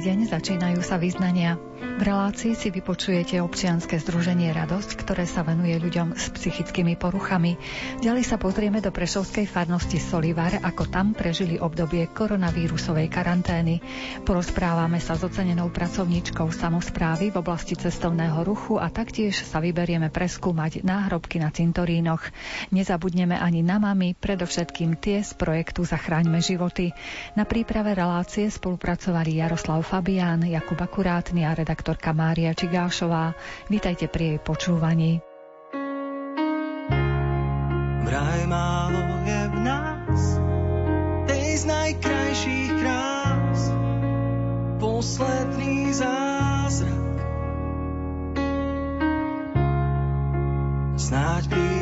deň, začínajú sa vyznania. V relácii si vypočujete občianske združenie Radosť, ktoré sa venuje ľuďom s psychickými poruchami. Ďalej sa pozrieme do Prešovskej farnosti Solivar, ako tam prežili obdobie koronavírusovej karantény. Porozprávame sa s ocenenou pracovníčkou samozprávy v oblasti cestovného ruchu a taktiež sa vyberieme preskúmať náhrobky na cintorínoch. Nezabudneme ani na mami, predovšetkým tie z projektu Zachráňme životy. Na príprave relácie spolupracovali Jaroslav Fabián, Jakub Akurátny a redaktor redaktorka Mária Čigášová. Vítajte pri jej počúvaní. Vraj málo je v nás, tej z najkrajších krás, posledný zázrak. Snáď príde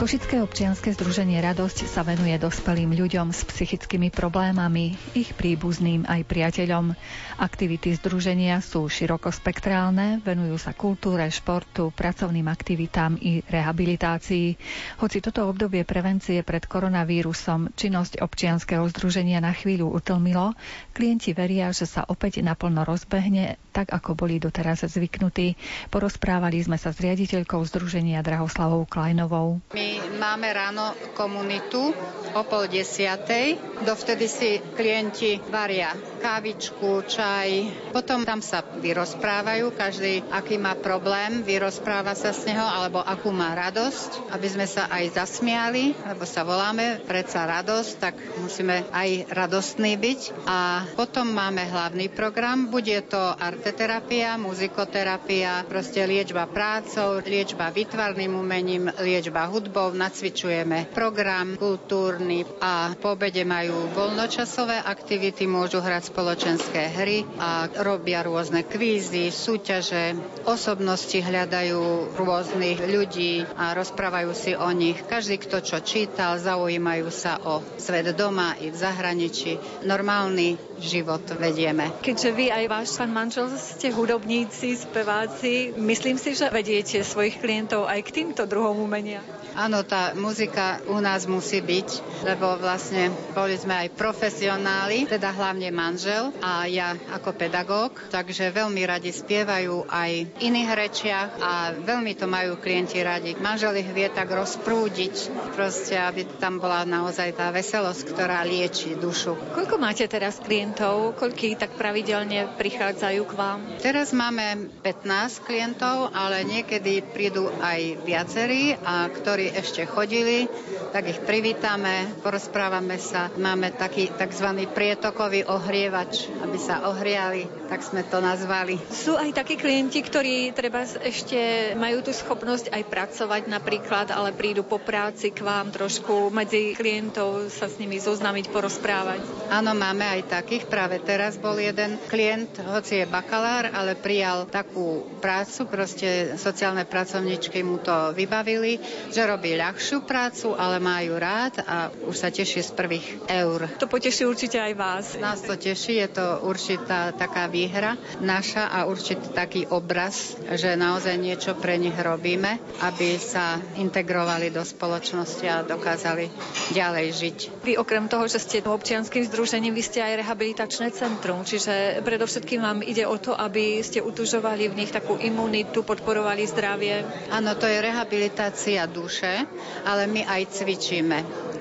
Košické občianske združenie Radosť sa venuje dospelým ľuďom s psychickými problémami, ich príbuzným aj priateľom. Aktivity združenia sú širokospektrálne, venujú sa kultúre, športu, pracovným aktivitám i rehabilitácii. Hoci toto obdobie prevencie pred koronavírusom činnosť občianskeho združenia na chvíľu utlmilo, klienti veria, že sa opäť naplno rozbehne, tak ako boli doteraz zvyknutí. Porozprávali sme sa s riaditeľkou združenia Drahoslavou Klajnovou. My máme ráno komunitu o pol desiatej. Dovtedy si klienti varia kávičku, čaj. Potom tam sa vyrozprávajú, každý aký má problém, vyrozpráva sa z neho, alebo akú má radosť, aby sme sa aj zasmiali, lebo sa voláme predsa radosť, tak musíme aj radostný byť. A potom máme hlavný program, bude to arteterapia, muzikoterapia, proste liečba prácou, liečba vytvarným umením, liečba hudbou, nacvičujeme program kultúrny a po obede majú voľnočasové aktivity, môžu hrať spoločenské hry a robia rôzne kvízy, súťaže, osobnosti hľadajú rôznych ľudí a rozprávajú si o nich. Každý, kto čo čítal, zaujímajú sa o svet doma i v zahraničí. Normálny život vedieme. Keďže vy aj váš pán manžel ste hudobníci, speváci, myslím si, že vediete svojich klientov aj k týmto druhom umenia. Áno, tá muzika u nás musí byť, lebo vlastne boli sme aj profesionáli, teda hlavne manžel manžel a ja ako pedagóg, takže veľmi radi spievajú aj iných rečiach a veľmi to majú klienti radi. Manžel ich vie tak rozprúdiť, proste, aby tam bola naozaj tá veselosť, ktorá lieči dušu. Koľko máte teraz klientov? Koľký tak pravidelne prichádzajú k vám? Teraz máme 15 klientov, ale niekedy prídu aj viacerí a ktorí ešte chodili, tak ich privítame, porozprávame sa. Máme taký tzv. prietokový ohrievač, aby sa ohriali, tak sme to nazvali. Sú aj takí klienti, ktorí treba ešte majú tú schopnosť aj pracovať napríklad, ale prídu po práci k vám trošku medzi klientov sa s nimi zoznamiť, porozprávať. Áno, máme aj takých. Práve teraz bol jeden klient, hoci je bakalár, ale prijal takú prácu, proste sociálne pracovníčky mu to vybavili, že robí ľahšiu prácu, ale majú rád a už sa teší z prvých eur. To poteší určite aj vás. Nás to teší, je to určitá taká výhra naša a určitý taký obraz, že naozaj niečo pre nich robíme, aby sa integrovali do spoločnosti a dokázali ďalej žiť. Vy okrem toho, že ste občianským združením, vy ste aj rehabilitačné centrum, čiže predovšetkým vám ide o to, aby ste utužovali v nich takú imunitu, podporovali zdravie. Áno, to je rehabilitácia duše, ale my aj cvičíme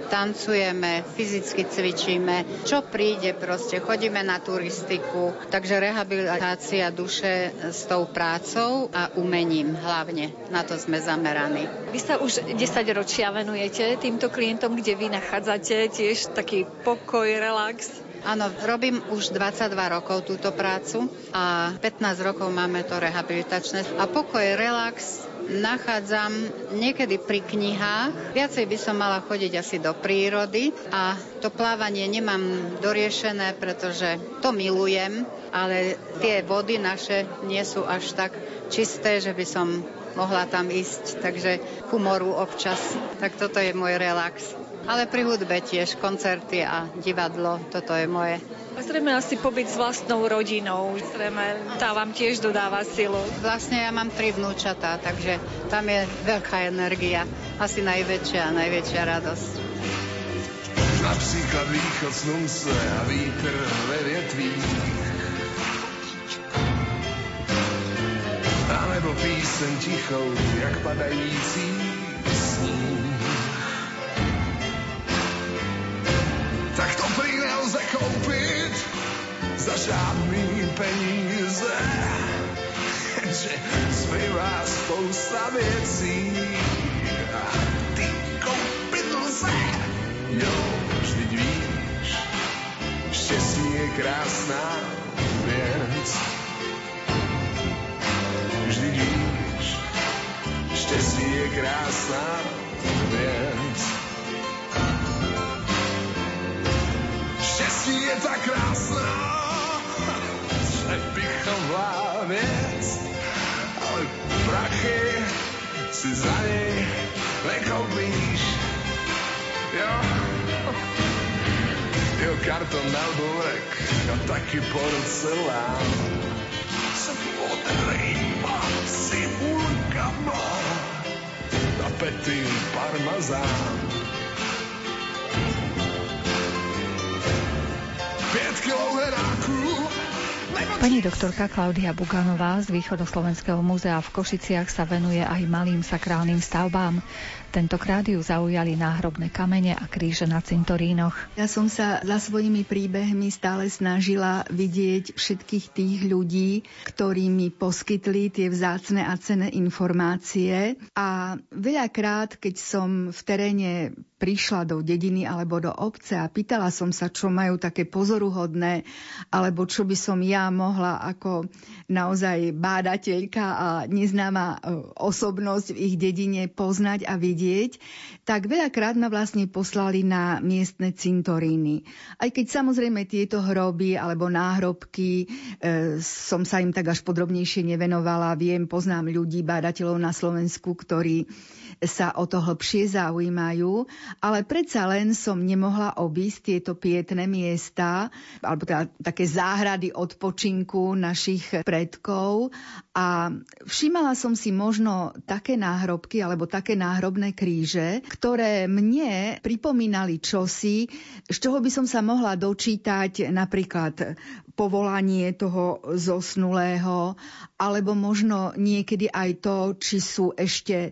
tancujeme, fyzicky cvičíme, čo príde proste, chodíme na turistiku, takže rehabilitácia duše s tou prácou a umením hlavne, na to sme zameraní. Vy sa už 10 ročia venujete týmto klientom, kde vy nachádzate tiež taký pokoj, relax? Áno, robím už 22 rokov túto prácu a 15 rokov máme to rehabilitačné. A pokoj, relax, nachádzam niekedy pri knihách. Viacej by som mala chodiť asi do prírody a to plávanie nemám doriešené, pretože to milujem, ale tie vody naše nie sú až tak čisté, že by som mohla tam ísť, takže humoru občas. Tak toto je môj relax. Ale pri hudbe tiež koncerty a divadlo, toto je moje. A zrejme asi pobyt s vlastnou rodinou, zrejme tá vám tiež dodáva silu. Vlastne ja mám tri vnúčatá, takže tam je veľká energia, asi najväčšia, najväčšia radosť. Například východ slunce a vítr ve větvích. A nebo píseň tichou, jak padající sníh. Koupit za žádný peníze. Že zbývá spousta věcí a ty koupit lze. Jo, vždyť víš, štěstí je krásná věc. Vždyť víš, štěstí je krásná věc. Je tak krásná, mohla věc, ale prachy si za něj nekoupíš. Jo, jo karton na dvorek a taky porcelán s modrýma simulkama a pety parmazán. Pani doktorka Klaudia Buganová z Východoslovenského múzea v Košiciach sa venuje aj malým sakrálnym stavbám. Tentokrát ju zaujali náhrobné kamene a kríže na cintorínoch. Ja som sa za svojimi príbehmi stále snažila vidieť všetkých tých ľudí, ktorí mi poskytli tie vzácne a cené informácie. A veľakrát, keď som v teréne prišla do dediny alebo do obce a pýtala som sa, čo majú také pozoruhodné, alebo čo by som ja mohla ako naozaj bádateľka a neznáma e, osobnosť v ich dedine poznať a vidieť, tak veľakrát ma vlastne poslali na miestne cintoríny. Aj keď samozrejme tieto hroby alebo náhrobky e, som sa im tak až podrobnejšie nevenovala, viem, poznám ľudí, bádateľov na Slovensku, ktorí sa o to hlbšie zaujímajú, ale predsa len som nemohla obísť tieto pietné miesta, alebo teda také záhrady odpočinku našich predkov. A všímala som si možno také náhrobky alebo také náhrobné kríže, ktoré mne pripomínali čosi, z čoho by som sa mohla dočítať napríklad povolanie toho zosnulého, alebo možno niekedy aj to, či sú ešte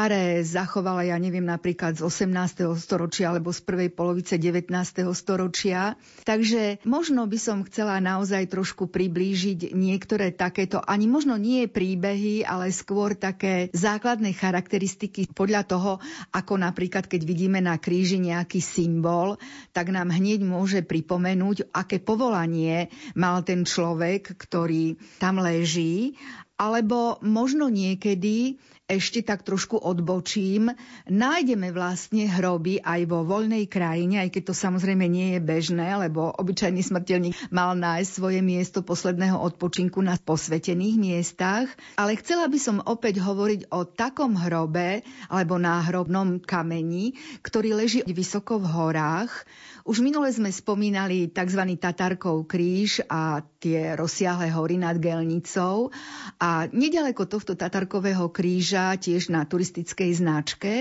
staré, zachovala, ja neviem, napríklad z 18. storočia alebo z prvej polovice 19. storočia. Takže možno by som chcela naozaj trošku priblížiť niektoré takéto, ani možno nie príbehy, ale skôr také základné charakteristiky podľa toho, ako napríklad, keď vidíme na kríži nejaký symbol, tak nám hneď môže pripomenúť, aké povolanie mal ten človek, ktorý tam leží, alebo možno niekedy ešte tak trošku odbočím, nájdeme vlastne hroby aj vo voľnej krajine, aj keď to samozrejme nie je bežné, lebo obyčajný smrteľník mal nájsť svoje miesto posledného odpočinku na posvetených miestach. Ale chcela by som opäť hovoriť o takom hrobe alebo náhrobnom kameni, ktorý leží vysoko v horách, už minule sme spomínali tzv. Tatarkov kríž a tie rozsiahle hory nad Gelnicou a nedaleko tohto Tatarkového kríža, tiež na turistickej značke,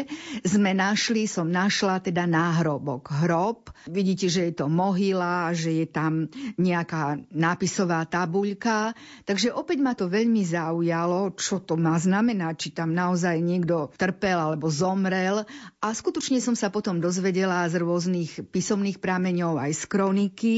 sme našli, som našla teda náhrobok. Hrob, vidíte, že je to mohyla, že je tam nejaká nápisová tabuľka, takže opäť ma to veľmi zaujalo, čo to má znamenať, či tam naozaj niekto trpel alebo zomrel. A skutočne som sa potom dozvedela z rôznych písomných prameňov, aj z kroniky,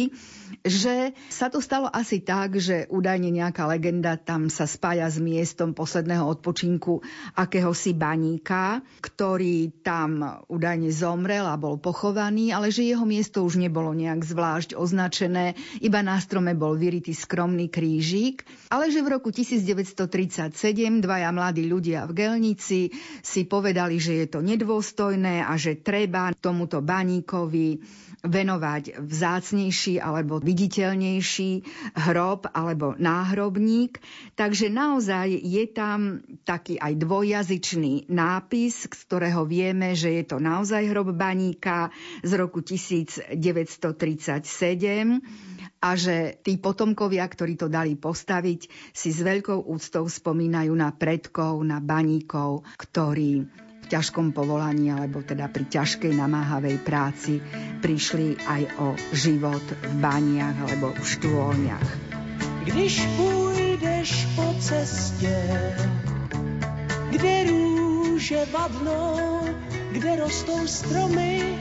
že sa to stalo asi tak, že údajne nejaká legenda tam sa spája s miestom posledného odpočinku akéhosi baníka, ktorý tam údajne zomrel a bol pochovaný, ale že jeho miesto už nebolo nejak zvlášť označené, iba na strome bol vyritý skromný krížik, ale že v roku 1937 dvaja mladí ľudia v Gelnici si povedali, že je to nedôstojné a že treba tomuto baníkovi venovať vzácnejší alebo viditeľnejší hrob alebo náhrobník. Takže naozaj je tam taký aj dvojjazyčný nápis, z ktorého vieme, že je to naozaj hrob baníka z roku 1937 a že tí potomkovia, ktorí to dali postaviť, si s veľkou úctou spomínajú na predkov, na baníkov, ktorí ťažkom povolaní alebo teda pri ťažkej namáhavej práci prišli aj o život v baniach alebo v štôlniach. Když půjdeš po cestě, kde růže vadnou, kde rostou stromy,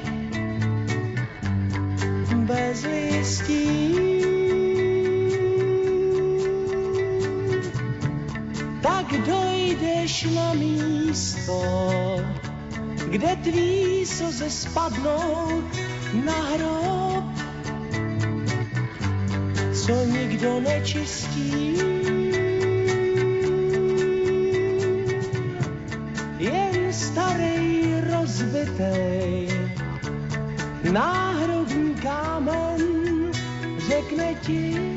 bez listí. Tak dojdeš na místo, kde tví slze spadnou na hrob, co nikdo nečistí. Náhrobní kámen řekne ti,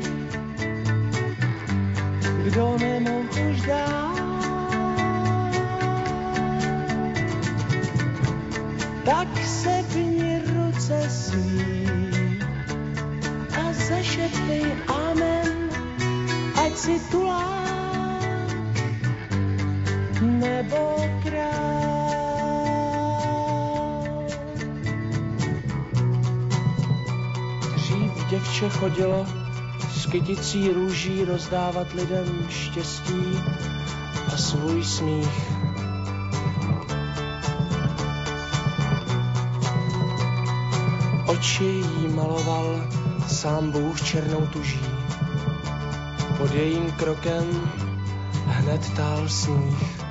chodilo s kyticí růží rozdávat lidem štěstí a svůj smích Oči jí maloval sám Bůh černou tuží. Pod jejím krokem hned tál sníh.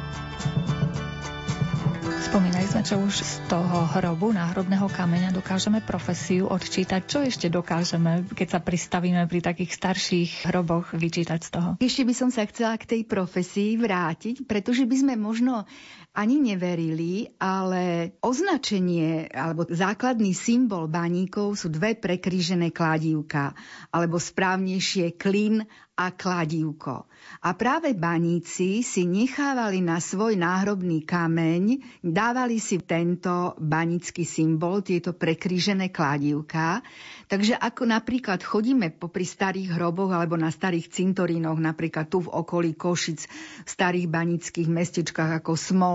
Čo už z toho hrobu, náhrobného kameňa dokážeme profesiu odčítať. Čo ešte dokážeme, keď sa pristavíme pri takých starších hroboch, vyčítať z toho? Ešte by som sa chcela k tej profesii vrátiť, pretože by sme možno ani neverili, ale označenie alebo základný symbol baníkov sú dve prekrížené kladívka, alebo správnejšie klin a kladívko. A práve baníci si nechávali na svoj náhrobný kameň, dávali si tento banický symbol, tieto prekrížené kladívka. Takže ako napríklad chodíme popri starých hroboch alebo na starých cintorínoch, napríklad tu v okolí Košic, v starých banických mestečkách ako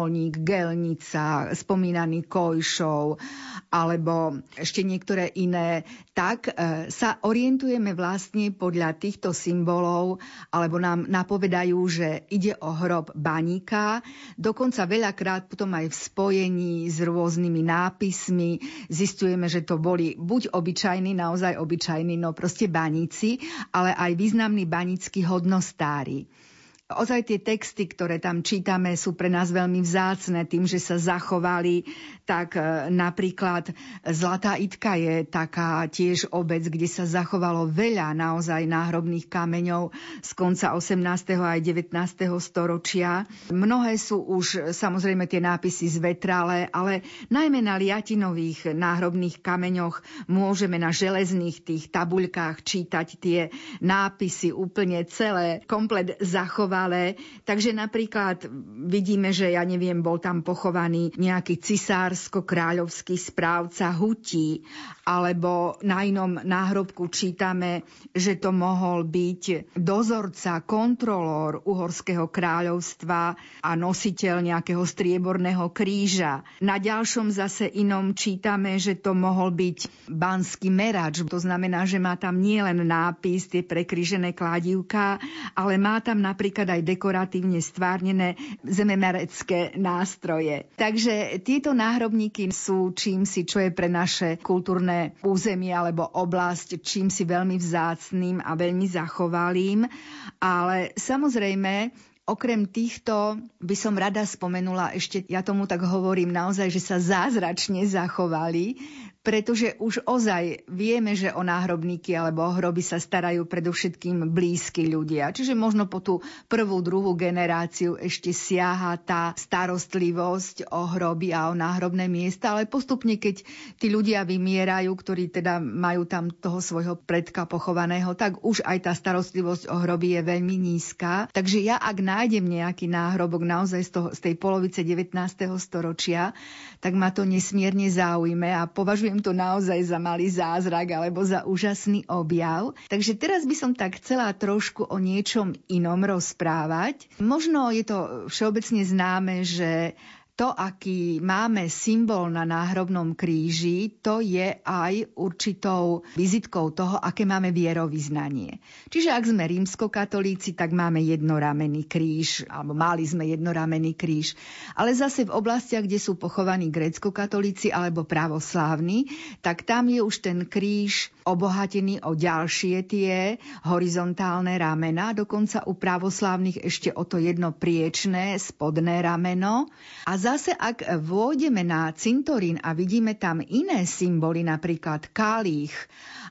Smolník, Gelnica, spomínaný Kojšov alebo ešte niektoré iné, tak e, sa orientujeme vlastne podľa týchto symbolov alebo nám napovedajú, že ide o hrob baníka. Dokonca veľakrát potom aj v spojení s rôznymi nápismi zistujeme, že to boli buď obyčajní, naozaj obyčajní, no proste baníci, ale aj významní banícky hodnostári. Ozaj tie texty, ktoré tam čítame, sú pre nás veľmi vzácne tým, že sa zachovali. Tak e, napríklad Zlatá Itka je taká tiež obec, kde sa zachovalo veľa naozaj náhrobných kameňov z konca 18. a 19. storočia. Mnohé sú už samozrejme tie nápisy zvetralé, ale najmä na liatinových náhrobných kameňoch môžeme na železných tých tabuľkách čítať tie nápisy úplne celé, komplet zachovať trvalé. Takže napríklad vidíme, že ja neviem, bol tam pochovaný nejaký cisársko-kráľovský správca hutí, alebo na inom náhrobku čítame, že to mohol byť dozorca, kontrolór Uhorského kráľovstva a nositeľ nejakého strieborného kríža. Na ďalšom zase inom čítame, že to mohol byť banský merač. To znamená, že má tam nielen nápis, tie prekrížené kladívka, ale má tam napríklad napríklad aj dekoratívne stvárnené zememerecké nástroje. Takže tieto náhrobníky sú čím si, čo je pre naše kultúrne územie alebo oblasť, čím si veľmi vzácným a veľmi zachovalým. Ale samozrejme, Okrem týchto by som rada spomenula ešte, ja tomu tak hovorím naozaj, že sa zázračne zachovali pretože už ozaj vieme, že o náhrobníky alebo o hroby sa starajú predovšetkým blízki ľudia. Čiže možno po tú prvú, druhú generáciu ešte siaha tá starostlivosť o hroby a o náhrobné miesta, ale postupne, keď tí ľudia vymierajú, ktorí teda majú tam toho svojho predka pochovaného, tak už aj tá starostlivosť o hroby je veľmi nízka. Takže ja, ak nájdem nejaký náhrobok naozaj z, toho, z tej polovice 19. storočia, tak ma to nesmierne zaujme a považujem považujem to naozaj za malý zázrak alebo za úžasný objav. Takže teraz by som tak chcela trošku o niečom inom rozprávať. Možno je to všeobecne známe, že to, aký máme symbol na náhrobnom kríži, to je aj určitou vizitkou toho, aké máme vierovýznanie. Čiže ak sme rímskokatolíci, tak máme jednoramený kríž, alebo mali sme jednoramený kríž. Ale zase v oblastiach, kde sú pochovaní grécko-katolíci alebo pravoslávni, tak tam je už ten kríž obohatený o ďalšie tie horizontálne ramena, dokonca u pravoslávnych ešte o to jedno priečné spodné rameno. A zase, ak vôjdeme na cintorín a vidíme tam iné symboly, napríklad kalých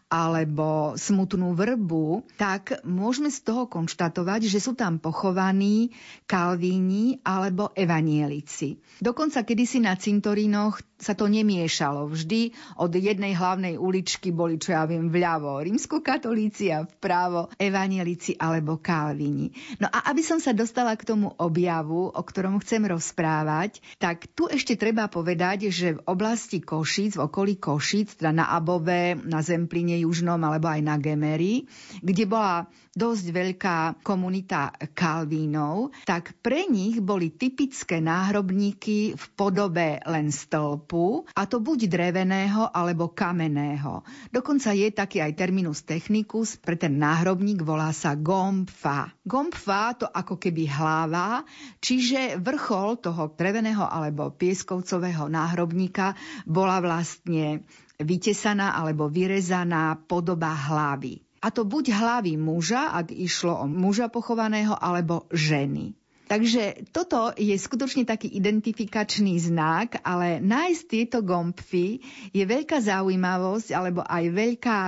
alebo smutnú vrbu, tak môžeme z toho konštatovať, že sú tam pochovaní kalvíni alebo evanielici. Dokonca kedysi na cintorínoch sa to nemiešalo. Vždy od jednej hlavnej uličky boli, čo ja viem, vľavo rímskokatolíci a vpravo evanielici alebo kalvíni. No a aby som sa dostala k tomu objavu, o ktorom chcem rozprávať, tak tu ešte treba povedať, že v oblasti Košíc, v okolí Košíc, teda na Above, na Zempline južnom alebo aj na Gemery, kde bola dosť veľká komunita Kalvínov, tak pre nich boli typické náhrobníky v podobe len stĺpu, a to buď dreveného alebo kamenného. Dokonca je taký aj terminus technicus, pre ten náhrobník volá sa gompfa. Gompfa to ako keby hlava, čiže vrchol toho dreveného alebo pieskovcového náhrobníka bola vlastne vytesaná alebo vyrezaná podoba hlavy. A to buď hlavy muža, ak išlo o muža pochovaného, alebo ženy. Takže toto je skutočne taký identifikačný znak, ale nájsť tieto gompfy je veľká zaujímavosť, alebo aj veľká,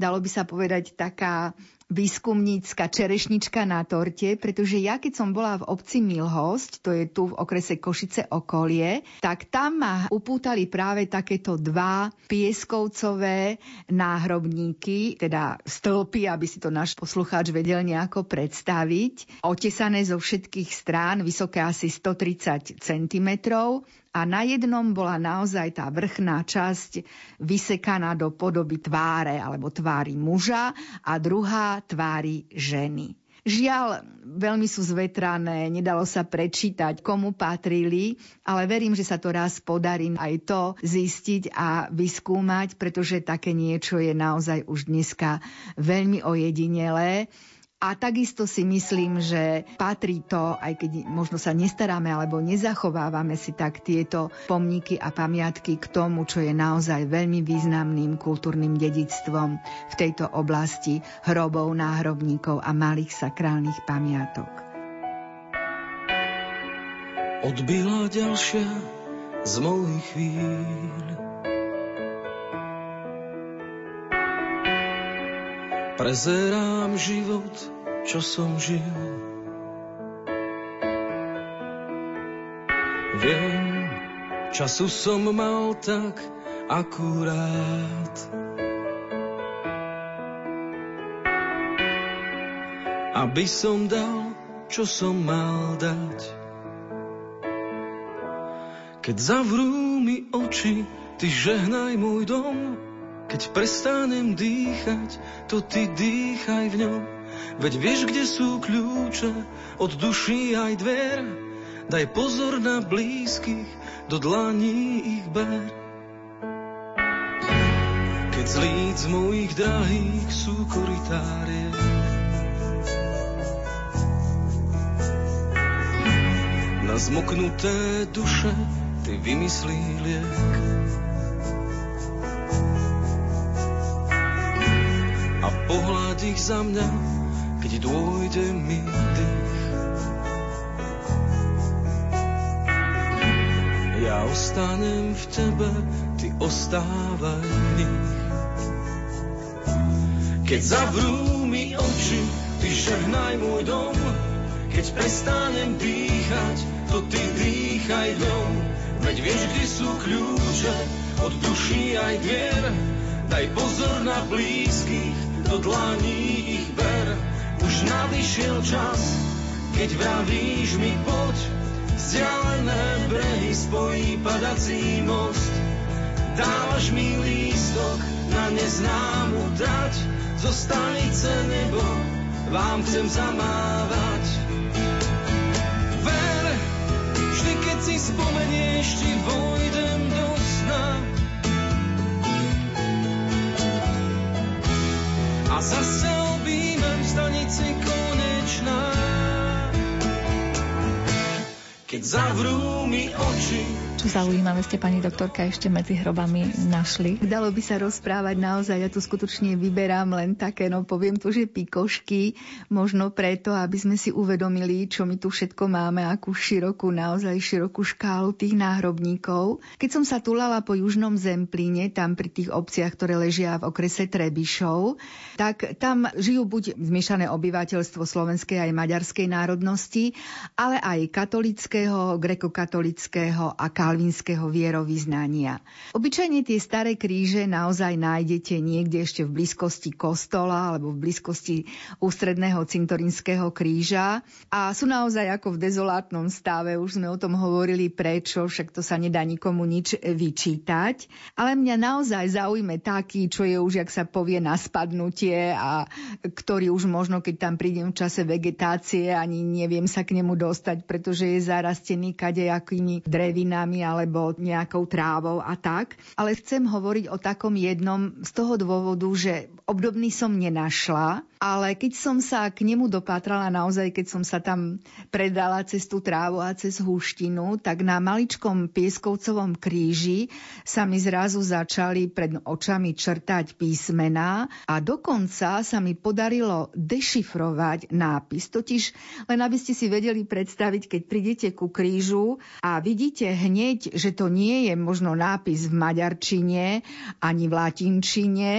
dalo by sa povedať, taká výskumnícka čerešnička na torte, pretože ja keď som bola v obci Milhosť, to je tu v okrese Košice okolie, tak tam ma upútali práve takéto dva pieskovcové náhrobníky, teda stĺpy, aby si to náš poslucháč vedel nejako predstaviť, otesané zo všetkých strán, vysoké asi 130 cm a na jednom bola naozaj tá vrchná časť vysekaná do podoby tváre alebo tvári muža a druhá tvári ženy. Žiaľ, veľmi sú zvetrané, nedalo sa prečítať, komu patrili, ale verím, že sa to raz podarí aj to zistiť a vyskúmať, pretože také niečo je naozaj už dneska veľmi ojedinelé. A takisto si myslím, že patrí to, aj keď možno sa nestaráme alebo nezachovávame si tak tieto pomníky a pamiatky k tomu, čo je naozaj veľmi významným kultúrnym dedictvom v tejto oblasti hrobov, náhrobníkov a malých sakrálnych pamiatok. Odbila ďalšia z mojich chvíľ Prezerám život, čo som žil. Viem, času som mal tak akurát. Aby som dal, čo som mal dať. Keď zavrú mi oči, ty žehnaj môj dom, keď prestanem dýchať, to ty dýchaj v ňom. Veď vieš, kde sú kľúče od duší aj dver. Daj pozor na blízkych, do dlaní ich ber. Keď z líc mojich drahých sú koritárie, na zmoknuté duše ty vymyslí liek. Pohľad ich za mňa, keď dôjde mi dých. Ja ostanem v tebe, ty ostávaj v nich. Keď zavrú mi oči, ty žehnaj môj dom. Keď prestanem dýchať, to ty dýchaj dom. Veď vieš, kde sú kľúče od duší aj dvier. Daj pozor na blízkych, do dlaní ich ber. Už nadišiel čas, keď vravíš mi poď, vzdialené brehy spojí padací most. Dávaš mi lístok na neznámu dať, zo stanice nebo vám chcem zamávať. Ver, vždy keď si spomenieš, ti vojdem a zase objímem stanici konečná. Keď zavrú mi oči, zaujímavé ste, pani doktorka, ešte medzi hrobami našli? Dalo by sa rozprávať naozaj, ja tu skutočne vyberám len také, no poviem tu, že pikošky, možno preto, aby sme si uvedomili, čo my tu všetko máme, akú širokú, naozaj širokú škálu tých náhrobníkov. Keď som sa tulala po južnom Zemplíne, tam pri tých obciach, ktoré ležia v okrese Trebišov, tak tam žijú buď zmiešané obyvateľstvo slovenskej aj maďarskej národnosti, ale aj katolického, grekokatolického a kalvinského vierovýznania. Obyčajne tie staré kríže naozaj nájdete niekde ešte v blízkosti kostola alebo v blízkosti ústredného cintorinského kríža a sú naozaj ako v dezolátnom stave. Už sme o tom hovorili prečo, však to sa nedá nikomu nič vyčítať. Ale mňa naozaj zaujme taký, čo je už, jak sa povie, na spadnutie a ktorý už možno, keď tam prídem v čase vegetácie, ani neviem sa k nemu dostať, pretože je zarastený kadejakými drevinami stromami alebo nejakou trávou a tak. Ale chcem hovoriť o takom jednom z toho dôvodu, že obdobný som nenašla, ale keď som sa k nemu dopátrala naozaj, keď som sa tam predala cez tú trávu a cez húštinu, tak na maličkom pieskovcovom kríži sa mi zrazu začali pred očami črtať písmená a dokonca sa mi podarilo dešifrovať nápis. Totiž len aby ste si vedeli predstaviť, keď prídete ku krížu a vidíte hneď, že to nie je možno nápis v maďarčine ani v latinčine,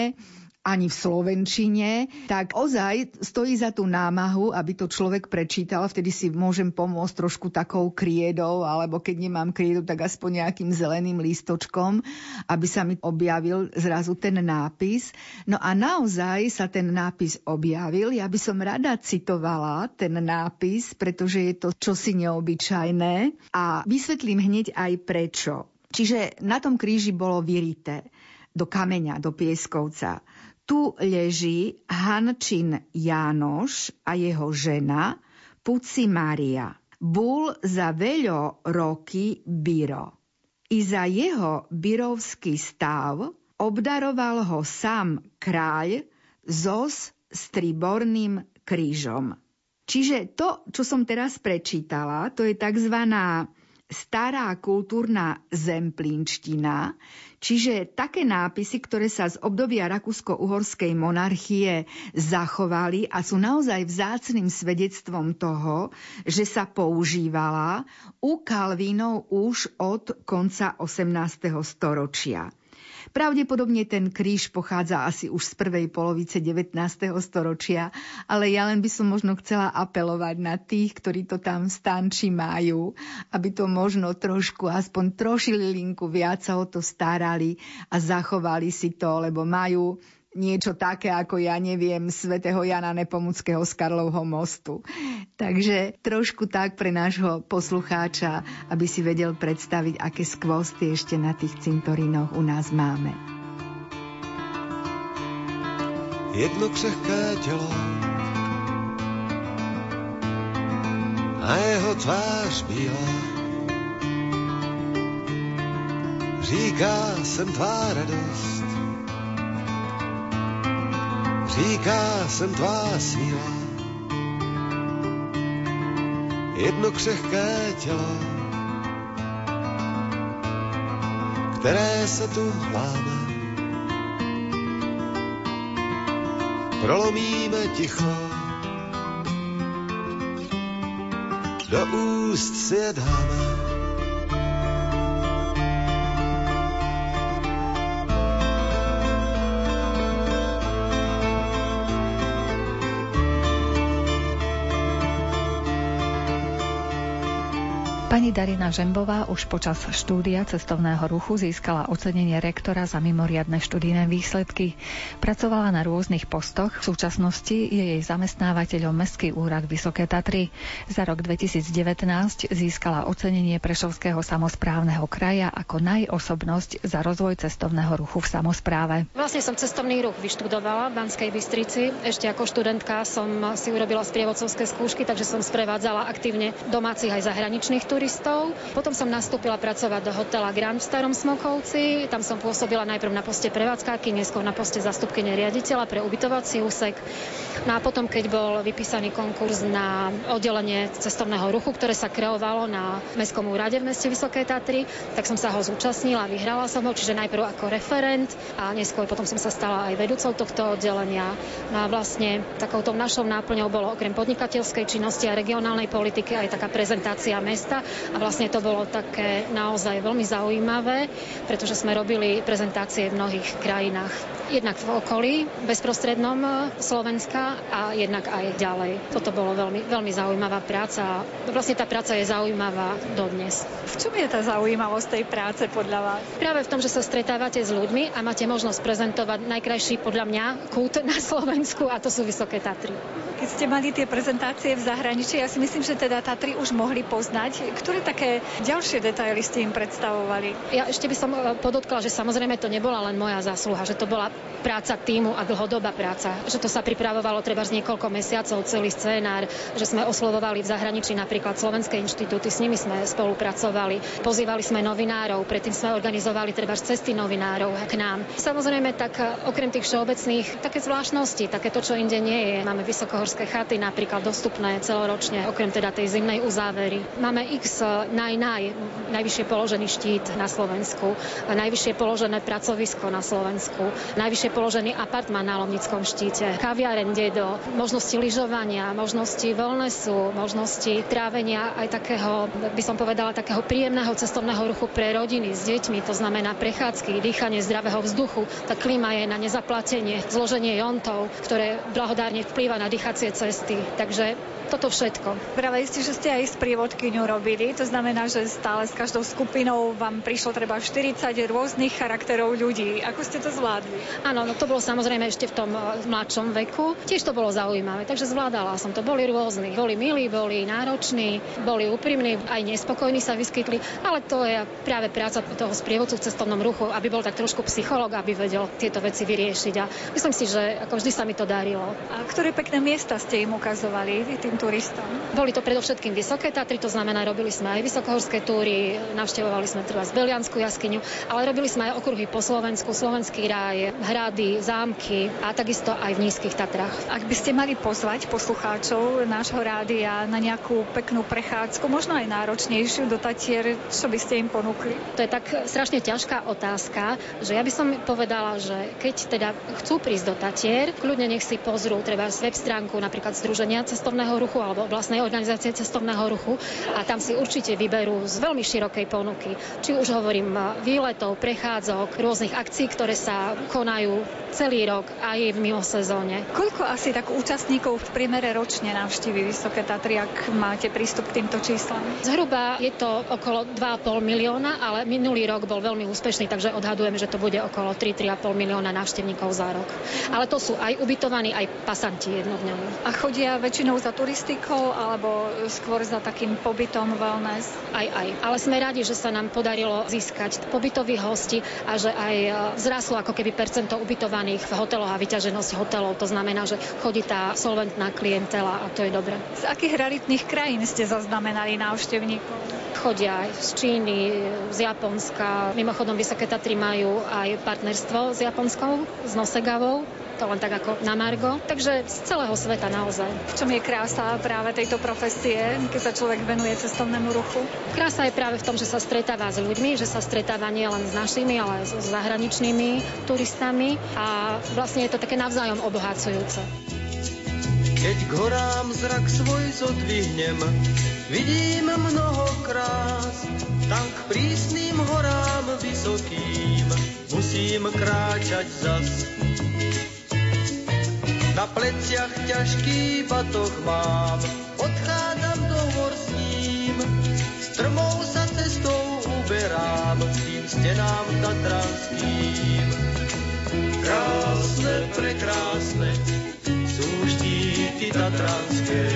ani v slovenčine, tak ozaj stojí za tú námahu, aby to človek prečítal. Vtedy si môžem pomôcť trošku takou kriedou, alebo keď nemám kriedu, tak aspoň nejakým zeleným lístočkom, aby sa mi objavil zrazu ten nápis. No a naozaj sa ten nápis objavil. Ja by som rada citovala ten nápis, pretože je to čosi neobyčajné a vysvetlím hneď aj prečo. Čiže na tom kríži bolo vyrité do kameňa, do pieskovca tu leží Hančin Jánoš a jeho žena Puci Maria. Bul za veľo roky byro. I za jeho byrovský stav obdaroval ho sám kráľ zos s triborným krížom. Čiže to, čo som teraz prečítala, to je tzv stará kultúrna zemplínština, čiže také nápisy, ktoré sa z obdobia Rakúsko-Uhorskej monarchie zachovali a sú naozaj vzácným svedectvom toho, že sa používala u Kalvínov už od konca 18. storočia. Pravdepodobne ten kríž pochádza asi už z prvej polovice 19. storočia, ale ja len by som možno chcela apelovať na tých, ktorí to tam v stanči majú, aby to možno trošku, aspoň trošili linku viac sa o to starali a zachovali si to, lebo majú niečo také ako, ja neviem, svätého Jana Nepomuckého z Karlovho mostu. Takže trošku tak pre nášho poslucháča, aby si vedel predstaviť, aké skvosty ešte na tých cintorínoch u nás máme. Jedno křehké tělo a jeho tvář bílá. Říká, jsem tvá radost, říká, jsem tvá síla. Jedno křehké tělo, které se tu hláme. Prolomíme ticho, do úst si je dáme. Pani Darina Žembová už počas štúdia cestovného ruchu získala ocenenie rektora za mimoriadne študijné výsledky. Pracovala na rôznych postoch, v súčasnosti je jej zamestnávateľom Mestský úrad Vysoké Tatry. Za rok 2019 získala ocenenie Prešovského samozprávneho kraja ako najosobnosť za rozvoj cestovného ruchu v samozpráve. Vlastne som cestovný ruch vyštudovala v Banskej Bystrici. Ešte ako študentka som si urobila sprievodcovské skúšky, takže som sprevádzala aktívne domácich aj zahraničných turistov turistov. Potom som nastúpila pracovať do hotela Grand v Starom Smokovci. Tam som pôsobila najprv na poste prevádzkáky, neskôr na poste zastupkyne riaditeľa pre ubytovací úsek. No a potom, keď bol vypísaný konkurs na oddelenie cestovného ruchu, ktoré sa kreovalo na Mestskom úrade v meste Vysoké Tatry, tak som sa ho zúčastnila, vyhrala som ho, čiže najprv ako referent a neskôr potom som sa stala aj vedúcou tohto oddelenia. No a vlastne takouto našou náplňou bolo okrem podnikateľskej činnosti a regionálnej politiky aj taká prezentácia mesta a vlastne to bolo také naozaj veľmi zaujímavé, pretože sme robili prezentácie v mnohých krajinách. Jednak v okolí, bezprostrednom e, Slovenska a jednak aj ďalej. Toto bolo veľmi, veľmi zaujímavá práca. Vlastne tá práca je zaujímavá dodnes. V čom je tá zaujímavosť tej práce podľa vás? Práve v tom, že sa stretávate s ľuďmi a máte možnosť prezentovať najkrajší podľa mňa kút na Slovensku a to sú Vysoké Tatry. Keď ste mali tie prezentácie v zahraničí, ja si myslím, že teda Tatry už mohli poznať. Ktoré také ďalšie detaily ste im predstavovali? Ja ešte by som e, podotkla, že samozrejme to nebola len moja zásluha, že to bola práca týmu a dlhodobá práca. Že to sa pripravovalo treba z niekoľko mesiacov, celý scénár, že sme oslovovali v zahraničí napríklad slovenské inštitúty, s nimi sme spolupracovali. Pozývali sme novinárov, predtým sme organizovali treba cesty novinárov k nám. Samozrejme, tak e, okrem tých všeobecných, také zvláštnosti, také to, čo inde nie je. Máme vysokého horské chaty napríklad dostupné celoročne, okrem teda tej zimnej uzávery. Máme x naj, naj, najvyššie položený štít na Slovensku, najvyššie položené pracovisko na Slovensku, najvyššie položený apartman na Lomnickom štíte, kaviareň Dedo, možnosti lyžovania, možnosti wellnessu, možnosti trávenia aj takého, by som povedala, takého príjemného cestovného ruchu pre rodiny s deťmi, to znamená prechádzky, dýchanie zdravého vzduchu. Tá klíma je na nezaplatenie, zloženie jontov, ktoré blahodárne vplýva na dýchacie cesty. Takže toto všetko. Práve ste, že ste aj s prievodkyňou robili, to znamená, že stále s každou skupinou vám prišlo treba 40 rôznych charakterov ľudí. Ako ste to zvládli? Áno, no to bolo samozrejme ešte v tom eh, mladšom veku. Tiež to bolo zaujímavé, takže zvládala som to. Boli rôzni. Boli milí, boli nároční, boli úprimní, aj nespokojní sa vyskytli, ale to je práve práca toho sprievodcu v cestovnom ruchu, aby bol tak trošku psycholog, aby vedel tieto veci vyriešiť. A myslím si, že ako vždy sa mi to darilo. A ktoré pekné miesta ste im ukazovali tým turistom? Boli to predovšetkým vysoké Tatry, to znamená, robili sme aj vysokohorské túry, navštevovali sme treba z Beliansku jaskyňu, ale robili sme aj okruhy po Slovensku, Slovenský ráj, hrady, zámky a takisto aj v nízkych Tatrách. Ak by ste mali pozvať poslucháčov nášho rádia na nejakú peknú prechádzku, možno aj náročnejšiu do Tatier, čo by ste im ponúkli? To je tak strašne ťažká otázka, že ja by som povedala, že keď teda chcú prísť do Tatier, kľudne nech si pozrú treba web stránku napríklad Združenia cestovného ruchu ruchu alebo vlastnej organizácie cestovného ruchu a tam si určite vyberú z veľmi širokej ponuky. Či už hovorím výletov, prechádzok, rôznych akcií, ktoré sa konajú celý rok aj v mimo sezóne. Koľko asi tak účastníkov v priemere ročne navštívi Vysoké Tatry, ak máte prístup k týmto číslam? Zhruba je to okolo 2,5 milióna, ale minulý rok bol veľmi úspešný, takže odhadujem, že to bude okolo 3-3,5 milióna návštevníkov za rok. Ale to sú aj ubytovaní, aj pasanti jednodňoví. A chodia väčšinou za turistikou alebo skôr za takým pobytom wellness? Aj, aj. Ale sme radi, že sa nám podarilo získať pobytových hostí a že aj e, zraslo ako keby percento ubytovaných v hoteloch a vyťaženosť hotelov. To znamená, že chodí tá solventná klientela a to je dobre. Z akých realitných krajín ste zaznamenali návštevníkov? chodia aj z Číny, z Japonska. Mimochodom, Vysoké Tatry majú aj partnerstvo s Japonskou, s Nosegavou to len tak ako na Margo. Takže z celého sveta naozaj. V čom je krása práve tejto profesie, keď sa človek venuje cestovnému ruchu? Krása je práve v tom, že sa stretáva s ľuďmi, že sa stretáva nie len s našimi, ale aj s zahraničnými turistami a vlastne je to také navzájom obohacujúce. Keď k horám zrak svoj zodvihnem, vidím mnoho krás, tam k prísnym horám vysokým musím kráčať zas. Na pleciach ťažký batoh mám, odchádzam do hor s ním. Strmou sa cestou uberám k tým stenám tatranským. Krásne, prekrásne sú štíty tatranské,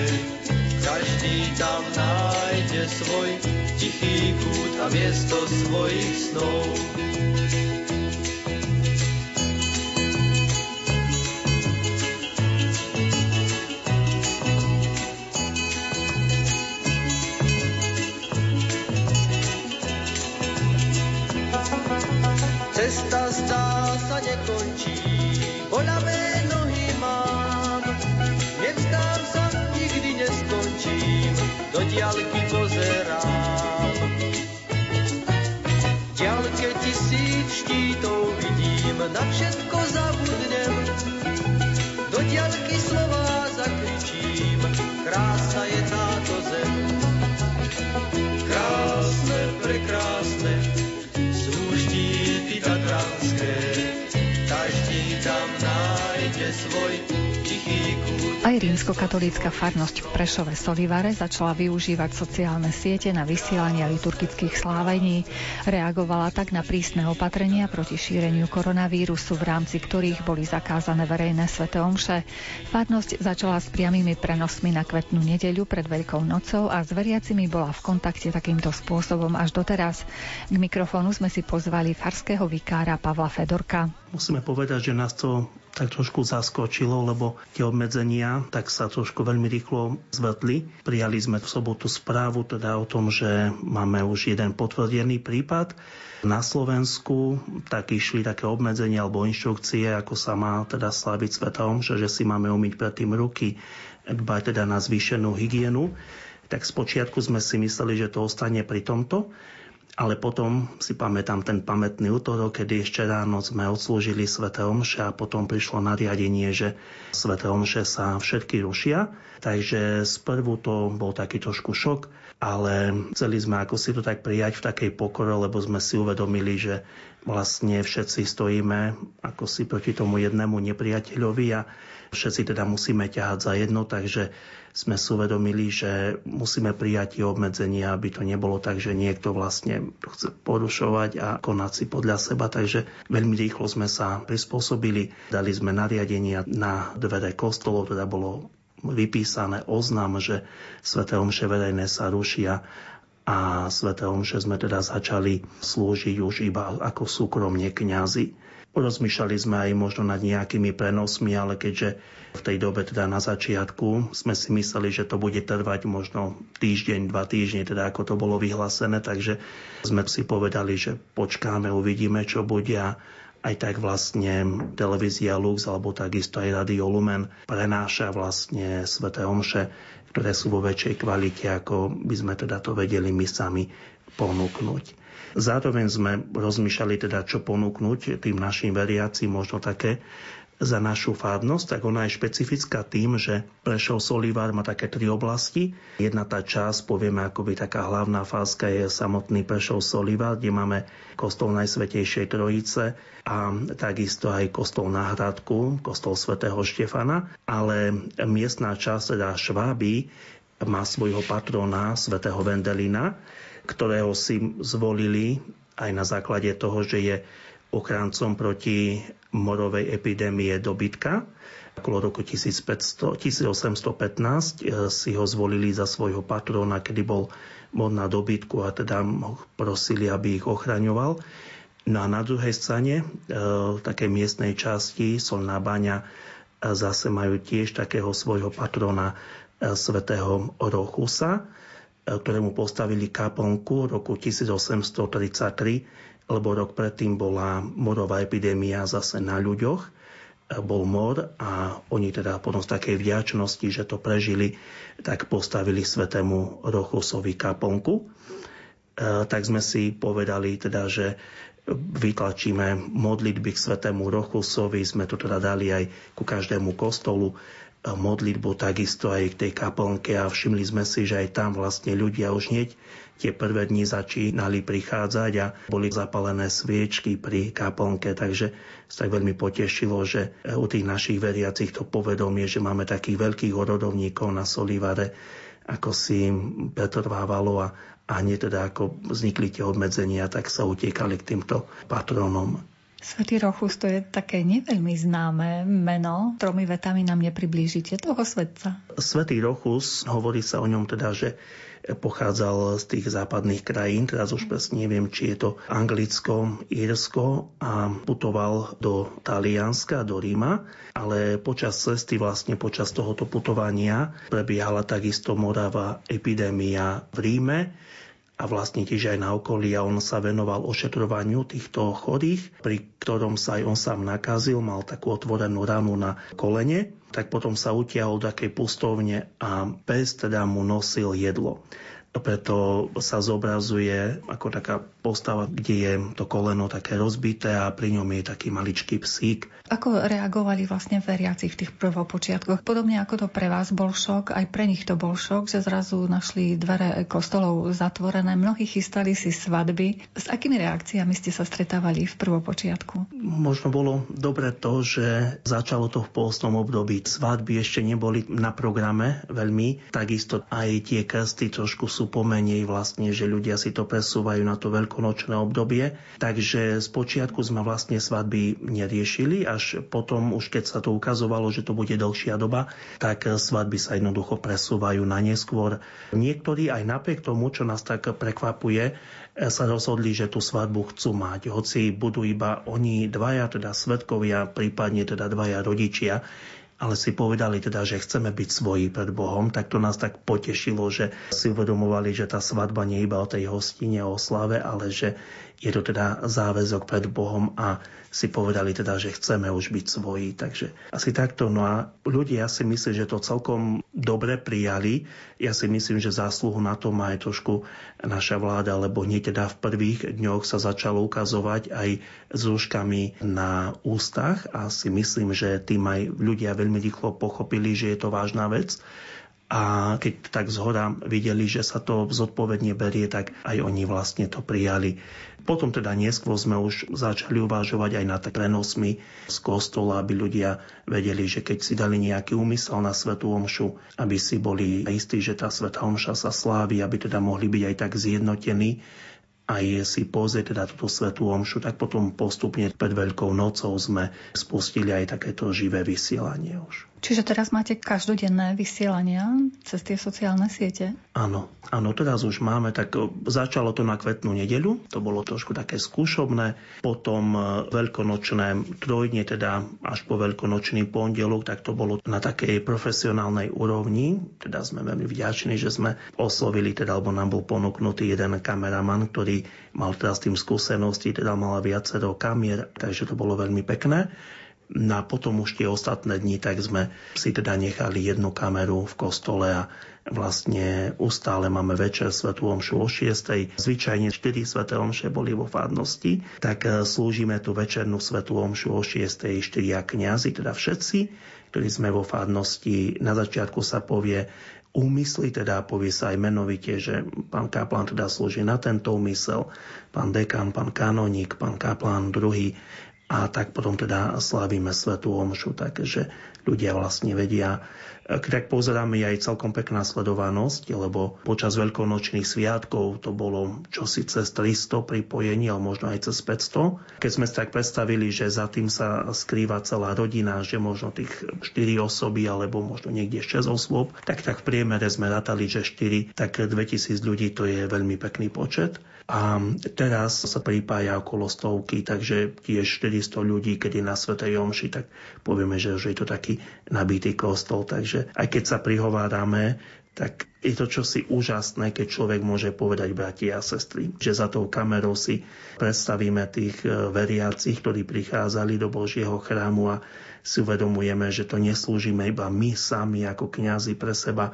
každý tam nájde svoj tichý kút a miesto svojich snov. Cesta zdá sa nekončí, boľavé nohy mám. Nevzdám sa, nikdy neskončím, do diaľky pozerám. Ďalke tisíc štítov vidím, na všetko Aj rímskokatolícka farnosť v Prešove Solivare začala využívať sociálne siete na vysielanie liturgických slávení. Reagovala tak na prísne opatrenia proti šíreniu koronavírusu, v rámci ktorých boli zakázané verejné svete omše. Farnosť začala s priamými prenosmi na kvetnú nedeľu pred Veľkou nocou a s veriacimi bola v kontakte takýmto spôsobom až doteraz. K mikrofónu sme si pozvali farského vikára Pavla Fedorka. Musíme povedať, že nás to tak trošku zaskočilo, lebo tie obmedzenia tak sa trošku veľmi rýchlo zvetli. Prijali sme v sobotu správu teda o tom, že máme už jeden potvrdený prípad. Na Slovensku tak išli také obmedzenia alebo inštrukcie, ako sa má teda slaviť Sveta Omša, že si máme umyť predtým ruky, dbať teda na zvýšenú hygienu. Tak spočiatku sme si mysleli, že to ostane pri tomto, ale potom si pamätám ten pamätný útorok, kedy ešte ráno sme odslúžili Svete Omše a potom prišlo nariadenie, že Svete Omše sa všetky rušia. Takže sprvu to bol taký trošku šok, ale chceli sme ako si to tak prijať v takej pokore, lebo sme si uvedomili, že vlastne všetci stojíme ako si proti tomu jednému nepriateľovi a všetci teda musíme ťahať za jedno, takže sme si uvedomili, že musíme prijať tie obmedzenia, aby to nebolo tak, že niekto vlastne chce porušovať a konať si podľa seba. Takže veľmi rýchlo sme sa prispôsobili, dali sme nariadenia na dvere kostolov, teda bolo vypísané oznam, že Sveté omše verejné sa rušia a Sveté omše sme teda začali slúžiť už iba ako súkromne kňazi. Rozmýšľali sme aj možno nad nejakými prenosmi, ale keďže v tej dobe teda na začiatku sme si mysleli, že to bude trvať možno týždeň, dva týždne, teda ako to bolo vyhlásené, takže sme si povedali, že počkáme, uvidíme, čo bude aj tak vlastne televízia Lux alebo takisto aj Radio Lumen prenáša vlastne Sveté Omše, ktoré sú vo väčšej kvalite, ako by sme teda to vedeli my sami ponúknuť. Zároveň sme rozmýšľali teda, čo ponúknuť tým našim veriacim, možno také za našu fádnosť, tak ona je špecifická tým, že Prešov Solivár má také tri oblasti. Jedna tá časť, povieme akoby taká hlavná fázka je samotný Prešov Solivár, kde máme kostol Najsvetejšej Trojice a takisto aj kostol na Hradku, kostol svätého Štefana, ale miestná časť, teda Šváby, má svojho patrona, svätého Vendelina, ktorého si zvolili aj na základe toho, že je ochráncom proti morovej epidémie dobytka. Okolo roku 1500, 1815 eh, si ho zvolili za svojho patrona, kedy bol mod na dobytku a teda ho prosili, aby ich ochraňoval. No a na druhej strane, v takej miestnej časti Solná baňa eh, zase majú tiež takého svojho patrona svätého Rochusa, ktorému postavili kaplnku roku 1833, lebo rok predtým bola morová epidémia zase na ľuďoch, bol mor a oni teda potom z takej vďačnosti, že to prežili, tak postavili svetému Rochusovi kaplnku. E, tak sme si povedali teda, že vytlačíme modlitby k svetému Rochusovi, sme to teda dali aj ku každému kostolu, modlitbu takisto aj k tej kaplnke a všimli sme si, že aj tam vlastne ľudia už hneď tie prvé dni začínali prichádzať a boli zapalené sviečky pri kaplnke, takže sa tak veľmi potešilo, že u tých našich veriacich to povedomie, že máme takých veľkých orodovníkov na Solivare, ako si im pretrvávalo a, a nie teda ako vznikli tie obmedzenia, tak sa utiekali k týmto patronom. Svetý Rochus to je také neveľmi známe meno. Tromi vetami nám nepriblížite toho svetca. Svetý Rochus, hovorí sa o ňom teda, že pochádzal z tých západných krajín, teraz už presne neviem, či je to Anglicko, Írsko a putoval do Talianska, do Ríma, ale počas cesty, vlastne počas tohoto putovania prebiehala takisto moravá epidémia v Ríme a vlastne tiež aj na okolí a on sa venoval ošetrovaniu týchto chorých, pri ktorom sa aj on sám nakazil, mal takú otvorenú ranu na kolene, tak potom sa utiahol do takej pustovne a pes teda mu nosil jedlo. Preto sa zobrazuje ako taká postava, kde je to koleno také rozbité a pri ňom je taký maličký psík. Ako reagovali vlastne veriaci v tých prvopočiatkoch? Podobne ako to pre vás bol šok, aj pre nich to bol šok, že zrazu našli dvere kostolov zatvorené, mnohí chystali si svadby. S akými reakciami ste sa stretávali v prvopočiatku? Možno bolo dobre to, že začalo to v pôstnom období. Svadby ešte neboli na programe veľmi, takisto aj tie krsty trošku sú pomenej vlastne, že ľudia si to presúvajú na to veľkonočné obdobie. Takže z počiatku sme vlastne svadby neriešili, až potom, už keď sa to ukazovalo, že to bude dlhšia doba, tak svadby sa jednoducho presúvajú na neskôr. Niektorí aj napriek tomu, čo nás tak prekvapuje, sa rozhodli, že tú svadbu chcú mať. Hoci budú iba oni dvaja, teda svetkovia, prípadne teda dvaja rodičia, ale si povedali teda, že chceme byť svoji pred Bohom, tak to nás tak potešilo, že si uvedomovali, že tá svadba nie je iba o tej hostine, o slave, ale že je to teda záväzok pred Bohom a si povedali teda, že chceme už byť svoji. Takže asi takto. No a ľudia si myslím, že to celkom dobre prijali. Ja si myslím, že zásluhu na to má aj trošku naša vláda, lebo nie teda v prvých dňoch sa začalo ukazovať aj s rúškami na ústach a si myslím, že tým aj ľudia veľmi rýchlo pochopili, že je to vážna vec a keď tak zhoda videli, že sa to zodpovedne berie, tak aj oni vlastne to prijali. Potom teda neskôr sme už začali uvažovať aj nad prenosmi z kostola, aby ľudia vedeli, že keď si dali nejaký úmysel na svetú omšu, aby si boli istí, že tá svetá omša sa slávi, aby teda mohli byť aj tak zjednotení aj si pozrieť teda túto svetú omšu, tak potom postupne pred Veľkou nocou sme spustili aj takéto živé vysielanie už. Čiže teraz máte každodenné vysielania cez tie sociálne siete? Áno, áno, teraz už máme, tak e, začalo to na kvetnú nedeľu, to bolo trošku také skúšobné, potom e, veľkonočné trojdne, teda až po veľkonočný pondelok, tak to bolo na takej profesionálnej úrovni, teda sme veľmi vďační, že sme oslovili, teda, alebo nám bol ponúknutý jeden kameraman, ktorý mal teraz tým skúsenosti, teda mal viacero kamier, takže to bolo veľmi pekné. No a potom už tie ostatné dni, tak sme si teda nechali jednu kameru v kostole a vlastne ustále máme večer svetú omšu o 6. Zvyčajne 4 sveté omše boli vo fádnosti, tak e, slúžime tú večernú svetú omšu o 6. 4 kňazi, teda všetci, ktorí sme vo fádnosti. Na začiatku sa povie úmysly, teda povie sa aj menovite, že pán kaplan teda slúži na tento úmysel, pán dekan, pán kanoník, pán kaplan druhý a tak potom teda slávime Svetú Omšu, takže ľudia vlastne vedia. Tak pozeráme aj celkom pekná sledovanosť, lebo počas veľkonočných sviatkov to bolo čosi cez 300 pripojení, ale možno aj cez 500. Keď sme si tak predstavili, že za tým sa skrýva celá rodina, že možno tých 4 osoby alebo možno niekde 6 osôb, tak tak v priemere sme ratali, že 4, tak 2000 ľudí to je veľmi pekný počet. A teraz sa pripája okolo stovky, takže tiež 400 ľudí, je na Svetej Omši, tak povieme, že už je to taký nabitý kostol. Takže aj keď sa prihovárame, tak je to čosi úžasné, keď človek môže povedať bratia a sestry, že za tou kamerou si predstavíme tých e, veriacich, ktorí prichádzali do Božieho chrámu a si uvedomujeme, že to neslúžime iba my sami ako kňazi pre seba,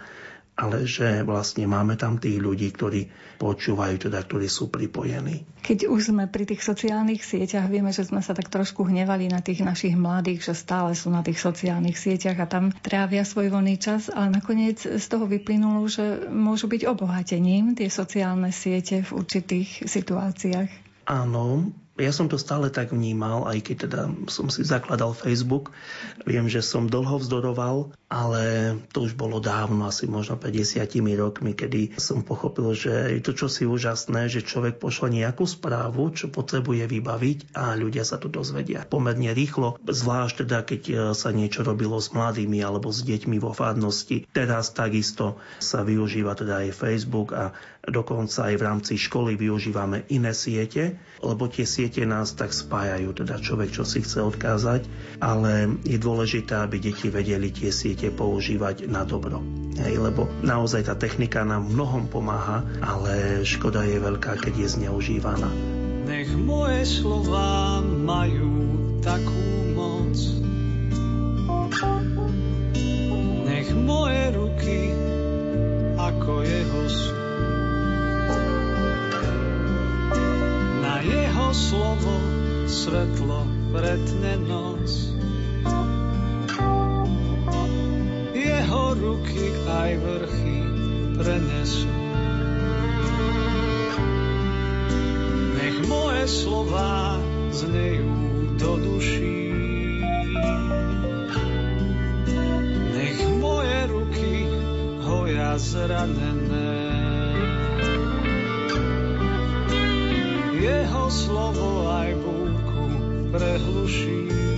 ale že vlastne máme tam tých ľudí, ktorí počúvajú, teda, ktorí sú pripojení. Keď už sme pri tých sociálnych sieťach, vieme, že sme sa tak trošku hnevali na tých našich mladých, že stále sú na tých sociálnych sieťach a tam trávia svoj voľný čas, ale nakoniec z toho vyplynulo, že môžu byť obohatením tie sociálne siete v určitých situáciách. Áno, ja som to stále tak vnímal, aj keď teda som si zakladal Facebook. Viem, že som dlho vzdoroval, ale to už bolo dávno, asi možno 50 rokmi, kedy som pochopil, že je to čosi úžasné, že človek pošle nejakú správu, čo potrebuje vybaviť a ľudia sa to dozvedia pomerne rýchlo, zvlášť teda, keď e, sa niečo robilo s mladými alebo s deťmi vo fádnosti. Teraz takisto sa využíva teda aj Facebook a dokonca aj v rámci školy využívame iné siete, lebo tie siete nás tak spájajú, teda človek, čo si chce odkázať, ale je dôležité, aby deti vedeli tie siete používať na dobro. Hej, lebo naozaj tá technika nám mnohom pomáha, ale škoda je veľká, keď je zneužívaná. Nech moje slova majú takú moc, nech moje ruky ako jeho sú jeho slovo svetlo pretne noc. Jeho ruky aj vrchy prenesú. Nech moje slova znejú do duší. Nech moje ruky hoja zranené. Jeho slovo aj búku prehluší.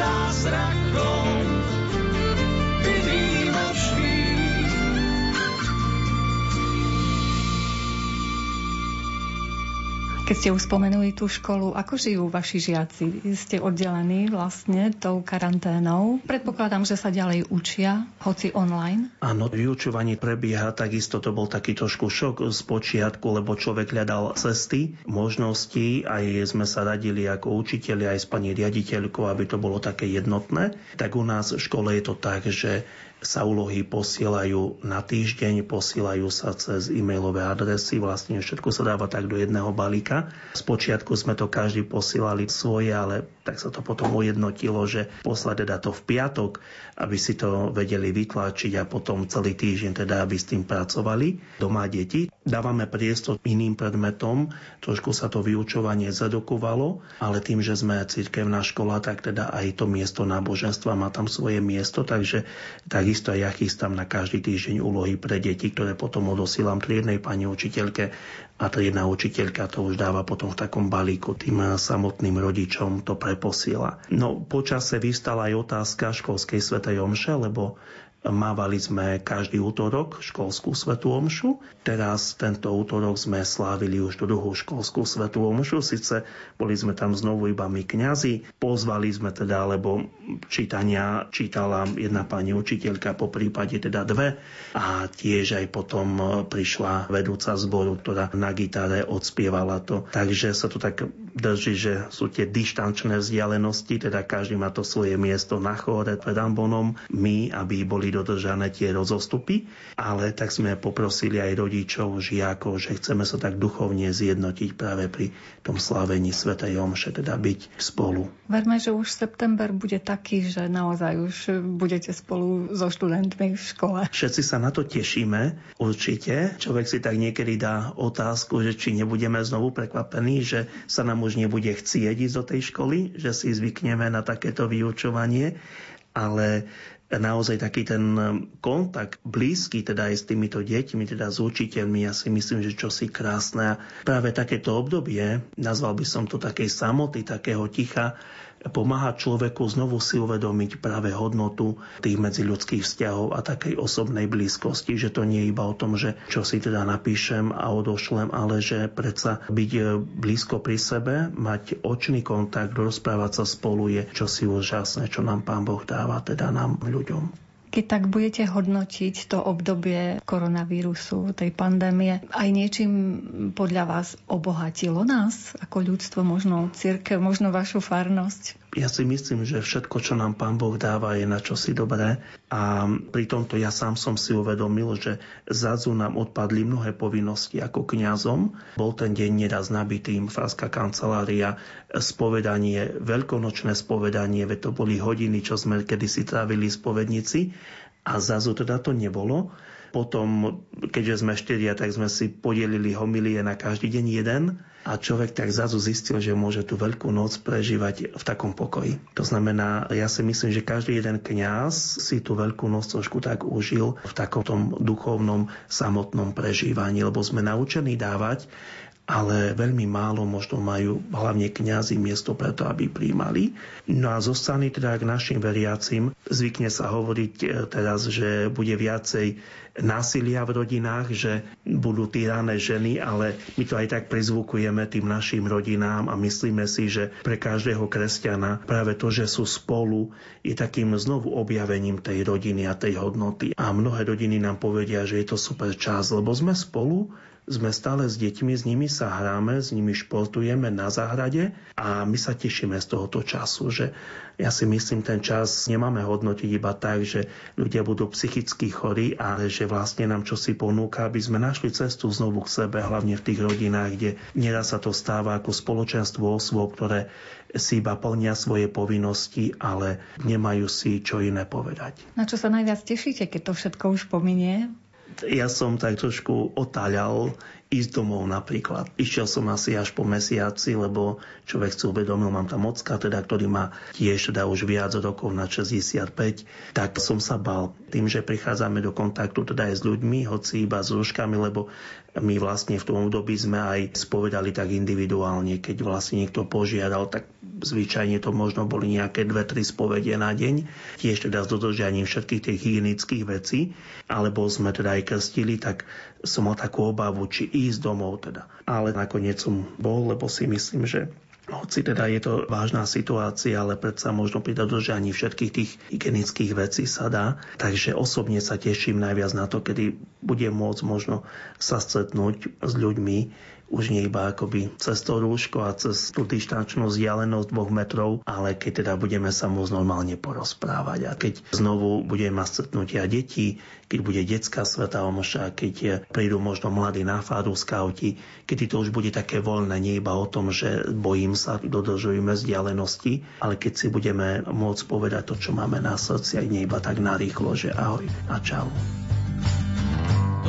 Byť zázrakom, Keď ste už spomenuli tú školu, ako žijú vaši žiaci? Ste oddelení vlastne tou karanténou. Predpokladám, že sa ďalej učia, hoci online. Áno, vyučovanie prebieha, takisto to bol taký trošku šok z počiatku, lebo človek hľadal cesty, možnosti, aj sme sa radili ako učiteľi, aj s pani riaditeľkou, aby to bolo také jednotné. Tak u nás v škole je to tak, že sa úlohy posielajú na týždeň, posielajú sa cez e-mailové adresy, vlastne všetko sa dáva tak do jedného balíka. Spočiatku sme to každý posielali svoje, ale tak sa to potom ujednotilo, že poslať teda to v piatok, aby si to vedeli vytlačiť a potom celý týždeň teda, aby s tým pracovali doma deti. Dávame priestor iným predmetom, trošku sa to vyučovanie zadokovalo, ale tým, že sme cirkevná škola, tak teda aj to miesto náboženstva má tam svoje miesto, takže tak Takisto ja chystám na každý týždeň úlohy pre deti, ktoré potom odosílam triednej pani učiteľke a triedna učiteľka to už dáva potom v takom balíku tým samotným rodičom to preposiela. No počase vystala aj otázka školskej svetej omše, lebo Mávali sme každý útorok školskú svetú omšu. Teraz tento útorok sme slávili už druhú školskú svetú omšu. Sice boli sme tam znovu iba my kňazi. Pozvali sme teda, lebo čítania čítala jedna pani učiteľka, po prípade teda dve. A tiež aj potom prišla vedúca zboru, ktorá na gitare odspievala to. Takže sa to tak drží, že sú tie dištančné vzdialenosti, teda každý má to svoje miesto na chóre pred ambonom. My, aby boli dodržané tie rozostupy, ale tak sme poprosili aj rodičov, žiakov, že chceme sa tak duchovne zjednotiť práve pri tom slávení Svetej Omše, teda byť spolu. Verme, že už september bude taký, že naozaj už budete spolu so študentmi v škole. Všetci sa na to tešíme, určite. Človek si tak niekedy dá otázku, že či nebudeme znovu prekvapení, že sa nám už nebude chcieť ísť do tej školy, že si zvykneme na takéto vyučovanie ale naozaj taký ten kontakt blízky teda aj s týmito deťmi, teda s učiteľmi, ja si myslím, že čosi krásne. A práve takéto obdobie, nazval by som to takej samoty, takého ticha, pomáha človeku znovu si uvedomiť práve hodnotu tých medziľudských vzťahov a takej osobnej blízkosti, že to nie je iba o tom, že čo si teda napíšem a odošlem, ale že predsa byť e, blízko pri sebe, mať očný kontakt, rozprávať sa spolu je čosi úžasné, čo nám Pán Boh dáva, teda nám ľuďom. Keď tak budete hodnotiť to obdobie koronavírusu, tej pandémie, aj niečím podľa vás obohatilo nás ako ľudstvo, možno církev, možno vašu farnosť? Ja si myslím, že všetko, čo nám Pán Boh dáva, je na čosi dobré. A pri tomto ja sám som si uvedomil, že zadu nám odpadli mnohé povinnosti ako kňazom. Bol ten deň neraz nabitý, farská kancelária, spovedanie, veľkonočné spovedanie, veď to boli hodiny, čo sme kedysi trávili spovednici. A zrazu teda to nebolo. Potom, keďže sme štyria, tak sme si podelili homilie na každý deň jeden a človek tak zrazu zistil, že môže tú veľkú noc prežívať v takom pokoji. To znamená, ja si myslím, že každý jeden kňaz si tú veľkú noc trošku tak užil v takom duchovnom samotnom prežívaní, lebo sme naučení dávať ale veľmi málo možno majú hlavne kňazi miesto preto, aby príjmali. No a zo strany teda k našim veriacim Zvykne sa hovoriť e, teraz, že bude viacej násilia v rodinách, že budú týrané ženy, ale my to aj tak prizvukujeme tým našim rodinám a myslíme si, že pre každého kresťana práve to, že sú spolu, je takým znovu objavením tej rodiny a tej hodnoty. A mnohé rodiny nám povedia, že je to super čas, lebo sme spolu, sme stále s deťmi, s nimi sa hráme, s nimi športujeme na záhrade a my sa tešíme z tohoto času, že ja si myslím, ten čas nemáme hodnotiť iba tak, že ľudia budú psychicky chorí, ale že vlastne nám čo si ponúka, aby sme našli cestu znovu k sebe, hlavne v tých rodinách, kde nieraz sa to stáva ako spoločenstvo osôb, ktoré si iba plnia svoje povinnosti, ale nemajú si čo iné povedať. Na čo sa najviac tešíte, keď to všetko už pominie? Ja som tak trošku otáľal ísť domov napríklad. Išiel som asi až po mesiaci, lebo človek si uvedomil, mám tam ocka, teda, ktorý má tiež teda už viac rokov na 65, tak som sa bal tým, že prichádzame do kontaktu teda aj s ľuďmi, hoci iba s rúškami, lebo my vlastne v tom období sme aj spovedali tak individuálne, keď vlastne niekto požiadal, tak zvyčajne to možno boli nejaké dve, tri spovedie na deň, tiež teda s dodržianím všetkých tých hygienických vecí, alebo sme teda aj krstili, tak som mal takú obavu, či ísť domov teda. Ale nakoniec som bol, lebo si myslím, že hoci teda je to vážna situácia, ale predsa možno pri dodržaní všetkých tých hygienických vecí sa dá. Takže osobne sa teším najviac na to, kedy budem môcť možno sa stretnúť s ľuďmi, už nie iba akoby cez to rúško a cez tú dištančnú vzdialenosť dvoch metrov, ale keď teda budeme sa môcť normálne porozprávať a keď znovu budeme mať stretnutia detí, keď bude detská sveta omša, keď prídu možno mladí na fáru skauti, kedy to už bude také voľné, nie iba o tom, že bojím sa, dodržujeme vzdialenosti, ale keď si budeme môcť povedať to, čo máme na srdci, aj nie iba tak narýchlo, že ahoj a čau.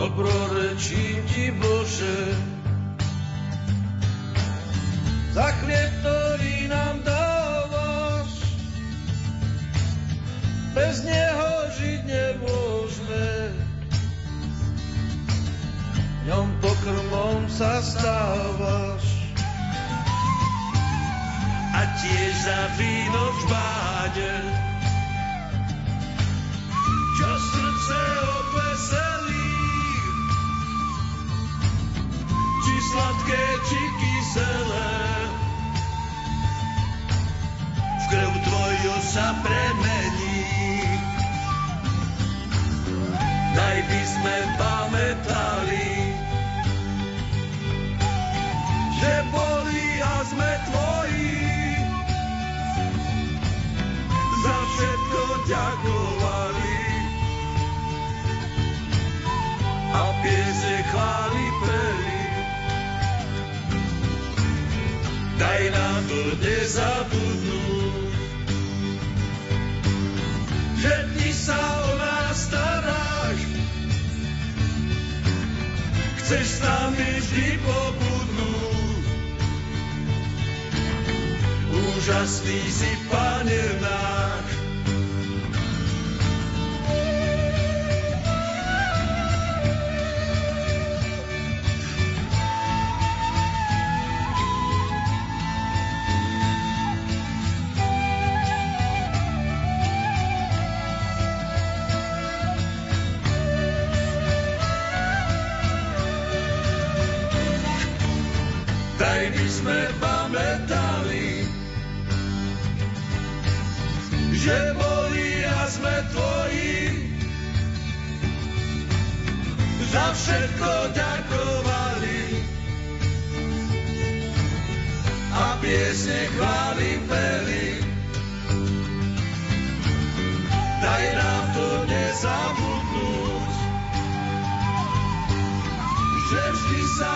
Dobrorečím ti Bože, za chlieb, ktorý nám dávaš. Bez neho žiť nemôžeme, ňom pokrmom sa stávaš. A tiež za víno v báde, čo srdce odveselí, sladké, či kyselé. krv tvoju sa premení. Daj by sme pamätali, že boli a sme tvoji. Za všetko ďakovali a piese chváli peli. Daj nám to nezabudnúť. že ty sa o nás staráš. Chceš s nami vždy pobudnúť. Úžasný si, Pane náš. Sme pamätali, že boli a sme tvoji. Za všetko ďakovali a piesne chváli peli. Daj nám to nezabudnúť, že vždy sa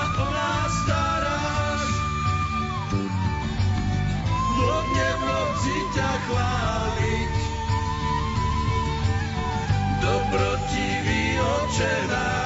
ťa chváliť. Dobrotivý oče náš,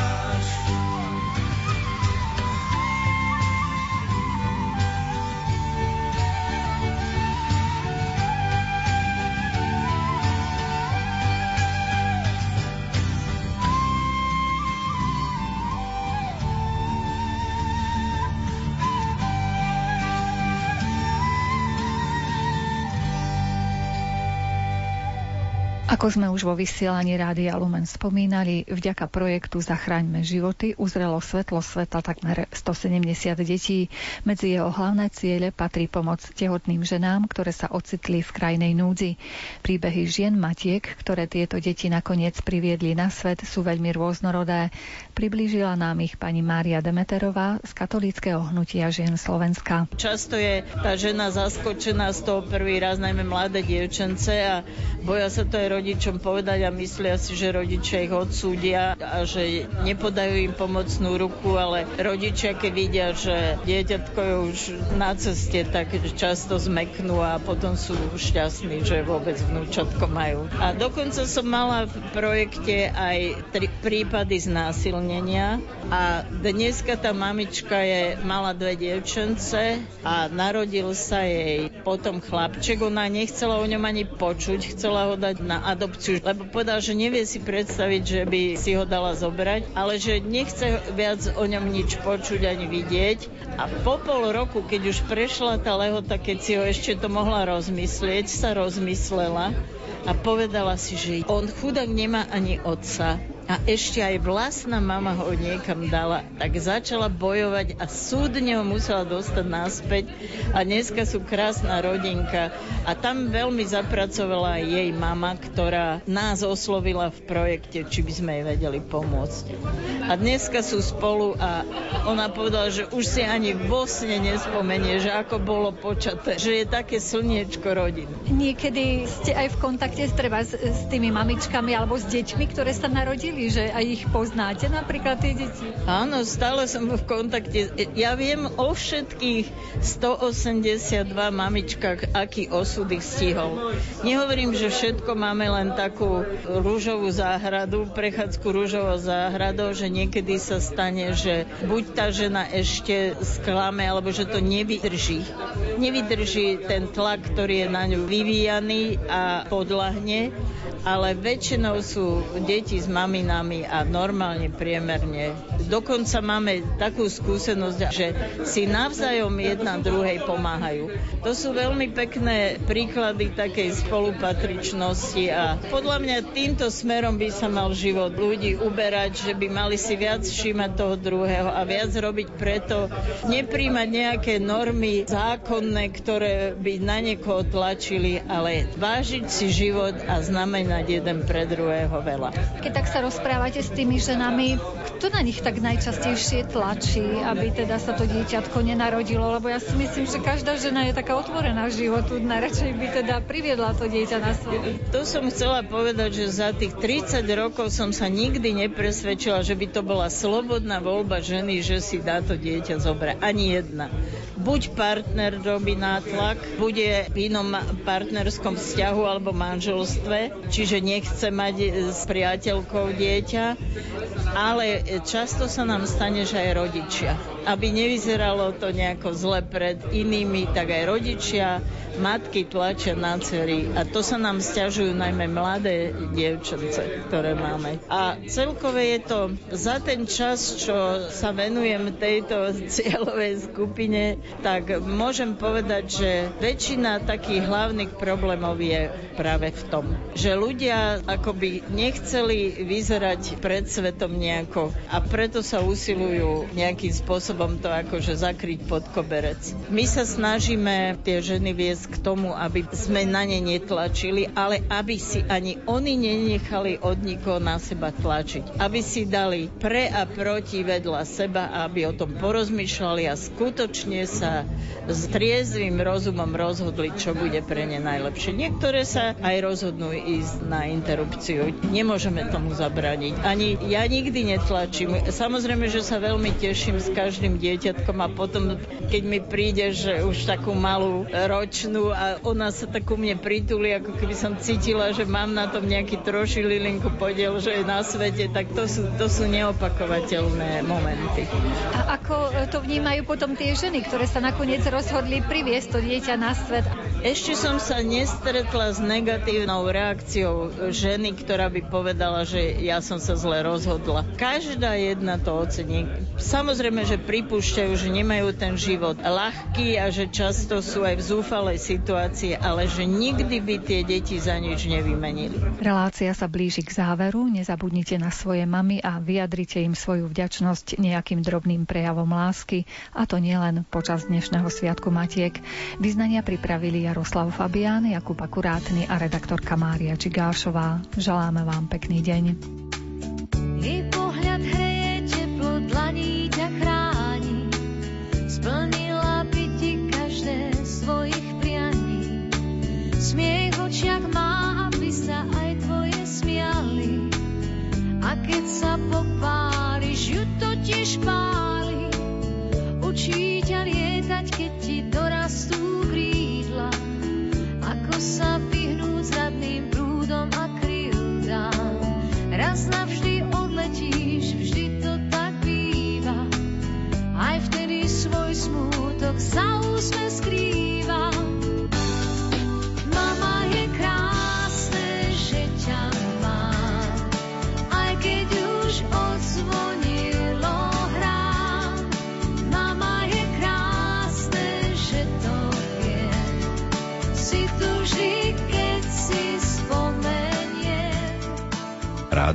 Ako sme už vo vysielaní Rádia Lumen spomínali, vďaka projektu Zachráňme životy uzrelo svetlo sveta takmer 170 detí. Medzi jeho hlavné ciele patrí pomoc tehotným ženám, ktoré sa ocitli v krajnej núdzi. Príbehy žien matiek, ktoré tieto deti nakoniec priviedli na svet, sú veľmi rôznorodé. Priblížila nám ich pani Mária Demeterová z katolického hnutia žien Slovenska. Často je tá žena zaskočená z toho prvý raz, najmä mladé dievčence a boja sa to aj rodičom povedať a myslia si, že rodičia ich odsúdia a že nepodajú im pomocnú ruku, ale rodičia, keď vidia, že dieťatko je už na ceste, tak často zmeknú a potom sú šťastní, že vôbec vnúčatko majú. A dokonca som mala v projekte aj tri prípady znásilnenia a dneska tá mamička je, mala dve dievčence a narodil sa jej potom chlapček. Ona nechcela o ňom ani počuť, chcela ho dať na adopciu, lebo povedal, že nevie si predstaviť, že by si ho dala zobrať, ale že nechce viac o ňom nič počuť ani vidieť. A po pol roku, keď už prešla tá lehota, keď si ho ešte to mohla rozmyslieť, sa rozmyslela a povedala si, že on chudák nemá ani otca a ešte aj vlastná mama ho niekam dala, tak začala bojovať a súdne ho musela dostať naspäť a dneska sú krásna rodinka a tam veľmi zapracovala jej mama, ktorá nás oslovila v projekte, či by sme jej vedeli pomôcť. A dneska sú spolu a ona povedala, že už si ani vo sne nespomenie, že ako bolo počaté, že je také slniečko rodin. Niekedy ste aj v kontakte treba s, s tými mamičkami alebo s deťmi, ktoré sa narodili hovorili, že aj ich poznáte napríklad tie deti? Áno, stále som v kontakte. Ja viem o všetkých 182 mamičkách, aký osud ich stihol. Nehovorím, že všetko máme len takú rúžovú záhradu, prechádzku rúžovou záhradou, že niekedy sa stane, že buď tá žena ešte sklame, alebo že to nevydrží. Nevydrží ten tlak, ktorý je na ňu vyvíjaný a podľahne, ale väčšinou sú deti s mami rodinami a normálne priemerne. Dokonca máme takú skúsenosť, že si navzájom jedna druhej pomáhajú. To sú veľmi pekné príklady takej spolupatričnosti a podľa mňa týmto smerom by sa mal život ľudí uberať, že by mali si viac všímať toho druhého a viac robiť preto, nepríjmať nejaké normy zákonné, ktoré by na niekoho tlačili, ale vážiť si život a znamenať jeden pre druhého veľa. Keď tak sa rozprávate s tými ženami, kto na nich tak najčastejšie tlačí, aby teda sa to dieťatko nenarodilo? Lebo ja si myslím, že každá žena je taká otvorená životu, najradšej by teda priviedla to dieťa na svet. To som chcela povedať, že za tých 30 rokov som sa nikdy nepresvedčila, že by to bola slobodná voľba ženy, že si dá to dieťa zobrať. Ani jedna. Buď partner robí nátlak, bude v inom partnerskom vzťahu alebo manželstve, čiže nechce mať s priateľkou dieťa, ale často sa nám stane, že aj rodičia. Aby nevyzeralo to nejako zle pred inými, tak aj rodičia, matky tlačia na cery a to sa nám stiažujú najmä mladé dievčence, ktoré máme. A celkové je to za ten čas, čo sa venujem tejto cieľovej skupine, tak môžem povedať, že väčšina takých hlavných problémov je práve v tom, že ľudia akoby nechceli vyzerať vyzerať pred svetom nejako a preto sa usilujú nejakým spôsobom to akože zakryť pod koberec. My sa snažíme tie ženy viesť k tomu, aby sme na ne netlačili, ale aby si ani oni nenechali od nikoho na seba tlačiť. Aby si dali pre a proti vedľa seba, aby o tom porozmýšľali a skutočne sa s triezvým rozumom rozhodli, čo bude pre ne najlepšie. Niektoré sa aj rozhodnú ísť na interrupciu. Nemôžeme tomu zabrať zabrániť. Ani ja nikdy netlačím. Samozrejme, že sa veľmi teším s každým dieťatkom a potom, keď mi príde, že už takú malú ročnú a ona sa tak mne prituli, ako keby som cítila, že mám na tom nejaký troši lilinku podiel, že je na svete, tak to sú, to sú neopakovateľné momenty. A ako to vnímajú potom tie ženy, ktoré sa nakoniec rozhodli priviesť to dieťa na svet? Ešte som sa nestretla s negatívnou reakciou ženy, ktorá by povedala, že ja som sa zle rozhodla. Každá jedna to ocení. Samozrejme, že pripúšťajú, že nemajú ten život ľahký a že často sú aj v zúfalej situácii, ale že nikdy by tie deti za nič nevymenili. Relácia sa blíži k záveru. Nezabudnite na svoje mamy a vyjadrite im svoju vďačnosť nejakým drobným prejavom lásky, a to nielen počas dnešného Sviatku Matiek. Vyznania pripravili Jaroslav Fabián, Jakub Akurátny a redaktorka Mária Čigášová. Želáme vám pekný deň. I pohľad hreje, teplo dlaní ťa chráni. Splnila by ti každé svojich prianí. Smiech očiach má, aby sa aj tvoje smiali. A keď sa popáliš, ju to tiež páli. Učí ťa lietať, keď raz navždy odletíš, vždy to tak býva. Aj vtedy svoj smútok za úsme skrýva. Mama je